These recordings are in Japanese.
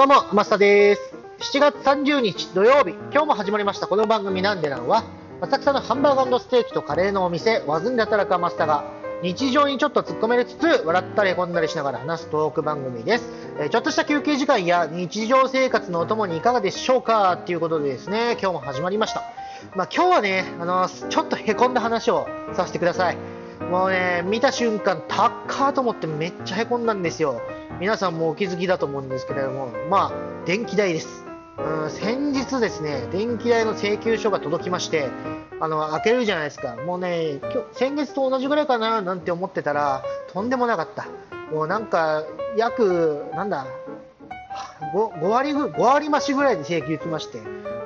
どうも、マスタです。7月30日土曜日、今日も始まりましたこの番組なんでなんは、浅草のハンバーガーステーキとカレーのお店、ワズンで働くマスタが、日常にちょっと突っ込めつつ、笑ったりへこんだりしながら話すトーク番組です。えー、ちょっとした休憩時間や日常生活のお供にいかがでしょうかっていうことでですね、今日も始まりました。まあ、今日はね、あのー、ちょっとへこんだ話をさせてください。もうね、見た瞬間、タッカーと思ってめっちゃへこんだんですよ。皆さんもお気づきだと思うんですけれども、まあ、電気代です。うん、先日ですね、電気代の請求書が届きまして、あの、開けるじゃないですか。もうね、今日、先月と同じぐらいかな、なんて思ってたら、とんでもなかった。もうなんか、約、なんだ、5, 5割、5割増しぐらいで請求来まして、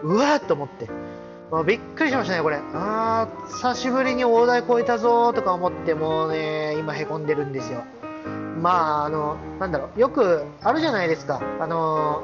うわーっと思って。もうびっくりしましたね、これ。あー、久しぶりに大台超えたぞとか思って、もうね、今へこんでるんですよ。まあ、あの、なんだろう、よくあるじゃないですか。あの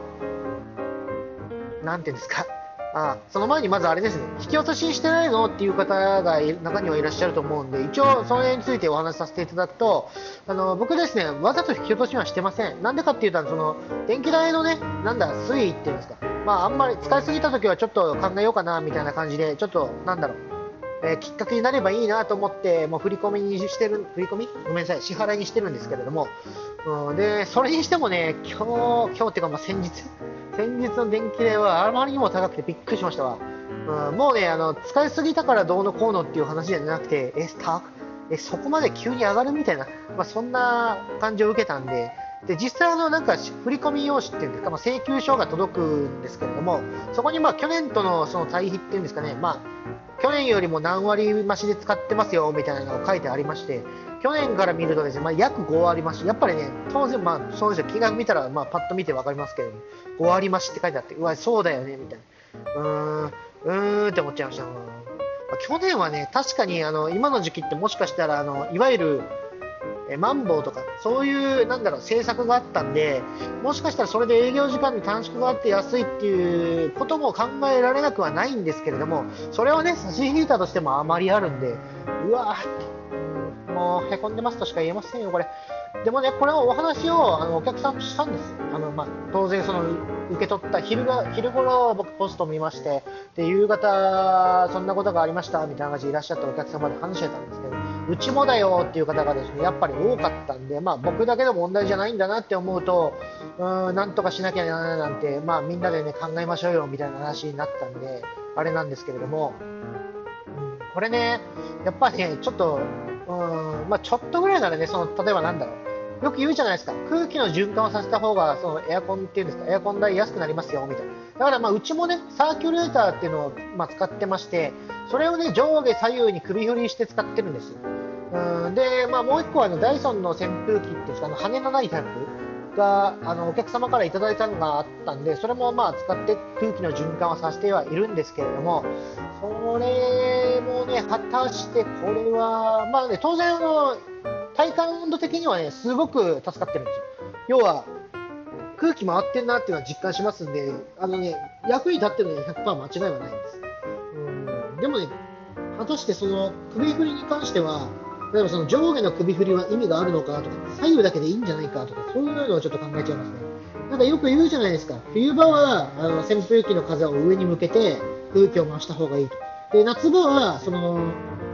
なんていうんですか。あその前にまずあれですね、引き落とししてないのっていう方が中にはいらっしゃると思うんで、一応それについてお話しさせていただくと、あの僕ですね、わざと引き落としはしてません。なんでかっていうと、その電気代のね、なんだ、水位っていうんですか、まああんまり使いすぎた時はちょっと考えようかなみたいな感じで、ちょっとなんだろう、えー、きっかけになればいいなと思って、もう振り込みにしてる、振り込み？ごめんなさい、支払いにしてるんですけれども、うん、で、それにしてもね、今日、今日っていうかまあ先日、先日の電気代はあまりにも高くてびっくりしましたわ。うん、もうね、あの、使いすぎたからどうのこうのっていう話じゃなくて、え、た？えそこまで急に上がるみたいな、まあ、そんな感じを受けたんで、で実際あのなんか振込用紙っていうんですか、まあ、請求書が届くんですけれどもそこにまあ去年とのその対比っていうんですかね、まあ、去年よりも何割増しで使ってますよみたいなのが書いてありまして去年から見るとですね、まあ、約5割増し。やっぱりね当然まあそうですよ金額見たらまあパッと見て分かりますけど5割増しって書いてあってうわそうだよねみたいな。うーんうーんって思っちゃいました、まあ、去年はね確かにあの今の時期ってもしかしたらあのいわゆるえマンボウとか、そういう、なんだろう、政策があったんで、もしかしたらそれで営業時間に短縮があって安いっていうことも考えられなくはないんですけれども、それはね、差し引いたとしてもあまりあるんで、うわ、もうへこんでますとしか言えませんよ、これ。でもね、これをお話をあのお客さんとしたんです。あのまあ、当然、その受け取った昼が昼頃僕、ポストを見まして、で夕方、そんなことがありましたみたいな感じでいらっしゃったお客様で話してたんですけど、うちもだよっていう方がですねやっぱり多かったんで、まあ、僕だけの問題じゃないんだなって思うと、うんなんとかしなきゃならないなんて、まあ、みんなで、ね、考えましょうよみたいな話になったんで、あれなんですけれども、これね、やっぱりね、ちょっと、うんまあ、ちょっとぐらいならね、その例えばなんだろう。よく言うじゃないですか、空気の循環をさせた方がそのエアコンっていうんですか、エアコン代安くなりますよみたいな。だからまあうちもね、サーキュレーターっていうのをまあ使ってまして、それをね、上下左右に首振りして使ってるんですよ。うんで、まあ、もう1個はあのダイソンの扇風機っていうんですか、あの羽のないタイプがあのお客様からいただいたのがあったんで、それもまあ使って空気の循環をさせてはいるんですけれども、それもね、果たしてこれは、まあね、当然あの、体感温度的にはね、すごく助かってるんですよ。要は、空気回ってんなっていうのは実感しますんで、あのね、役に立ってるのに100%間違いはないんです。うんでもね、果たしてその首振りに関しては、例えばその上下の首振りは意味があるのかとか、左右だけでいいんじゃないかとか、そういうのをちょっと考えちゃいますね。なんかよく言うじゃないですか。冬場はあの扇風機の風を上に向けて空気を回した方がいいと。で、夏場は、その、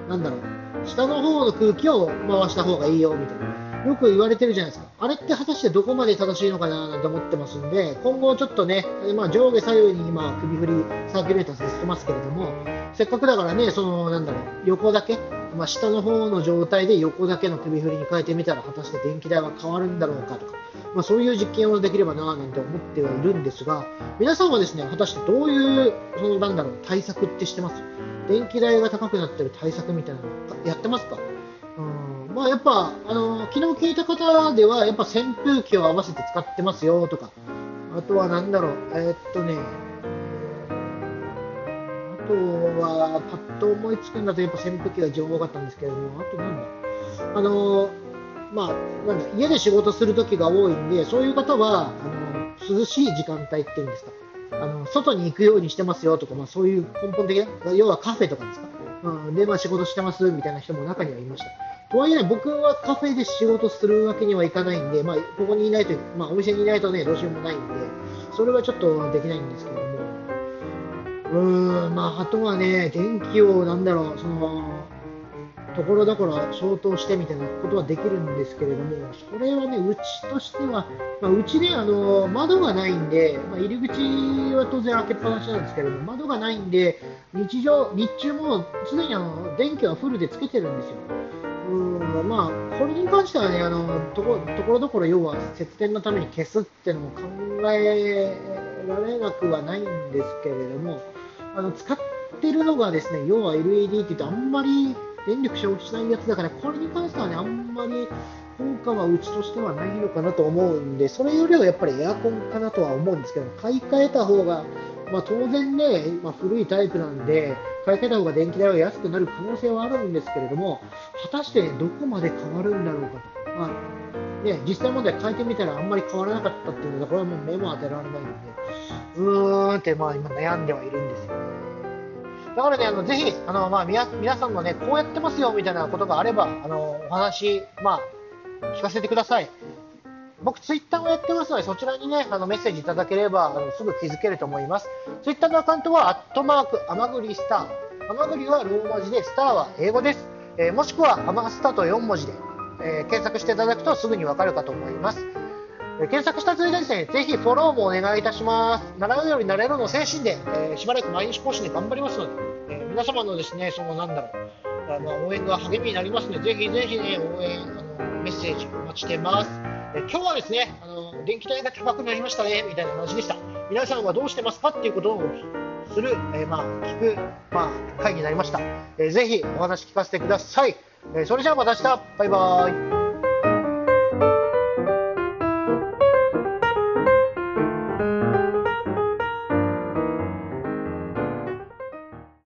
なんだろう、下の方の空気を回した方がいいよ、みたいな。よく言われてるじゃないですか。あれって果たしてどこまで正しいのかななんて思ってますんで、今後ちょっとね、まあ、上下左右に今首振りサーキュレーターさせてますけれども、せっかくだからね、その、なんだろう、横だけ、まあ、下の方の状態で横だけの首振りに変えてみたら果たして電気代は変わるんだろうかとか、まあ、そういう実験をできればななんて思ってはいるんですが皆さんはですね果たしてどういうそのなんだろう対策ってしてます？電気代が高くなってる対策みたいなのやってますか？うんまあ、やっぱあの昨日聞いた方ではやっぱ扇風機を合わせて使ってますよとかあとはなんだろうえー、っとねとは、パッと思いつくんだと、やっぱ扇風機が情報があったんですけれども、あとなんだ、あのまあ、なんだ？家で仕事する時が多いんで、そういう方はあの涼しい時間帯っていうんですか、あの外に行くようにしてますよとか、まあ、そういう根本的な、要はカフェとかですか、うん、で、まあ、仕事してますみたいな人も中にはいました。とはいえね、僕はカフェで仕事するわけにはいかないんで、まあ、ここにいないと、まあ、お店にいないとね、どうしようもないんで、それはちょっとできないんですけども、うん、まあ、あとはね、電気を、なんだろう、その、ところどころ消灯してみたいなことはできるんですけれども、それはね、うちとしては、まあ、うちね、あの窓がないんで、まあ、入り口は当然開けっぱなしなんですけれども、窓がないんで、日常、日中もすでにあの電気はフルでつけてるんですよ。うんまあ、これに関してはね、あのとこところどころ要は節電のために消すっていうのも考えられなくはないんですけれども、あの使ってるのがですね、要は LED って言うとあんまり電力消費しないやつだから、これに関してはね、あんまり効果はうちとしてはないのかなと思うんで、それよりはやっぱりエアコンかなとは思うんですけど、買い替えた方が、まあ、当然ね、まあ、古いタイプなんで、買い替えた方が電気代は安くなる可能性はあるんですけれども、果たして、ね、どこまで変わるんだろうかと。まあね、実際問題変えてみたらあんまり変わらなかったっていうのは、これはもう目も当てられないので、うーんってまあ今悩んではいるんですよね。だからね、あのぜひあの、まあ、皆さんもね、こうやってますよみたいなことがあれば、あのお話、まあ、聞かせてください。僕、ツイッターをやってますので、そちらにね、あのメッセージいただければ、あのすぐ気づけると思います。ツイッターのアカウントは、アットマーク、アマグリスター。アマグリはローマ字で、スターは英語です。えー、もしくは、アマスタと4文字で、えー、検索していただくとすぐにわかるかと思います。検索したついでですね、ぜひフォローもお願いいたします。習うようになれるの精神で、えー、しばらく毎日更新で頑張りますので、えー、皆様のですね、そのなんだろう、あの応援が励みになりますので、ぜひぜひね、応援、あのメッセージお待ちしてます。えー、今日はですね、あの電気代が高くなりましたね、みたいな話でした。皆さんはどうしてますかっていうことをする、えーまあ、聞く、まあ、会になりました。えー、ぜひお話聞かせてください。えそれじゃあまた明日、バイバーイ。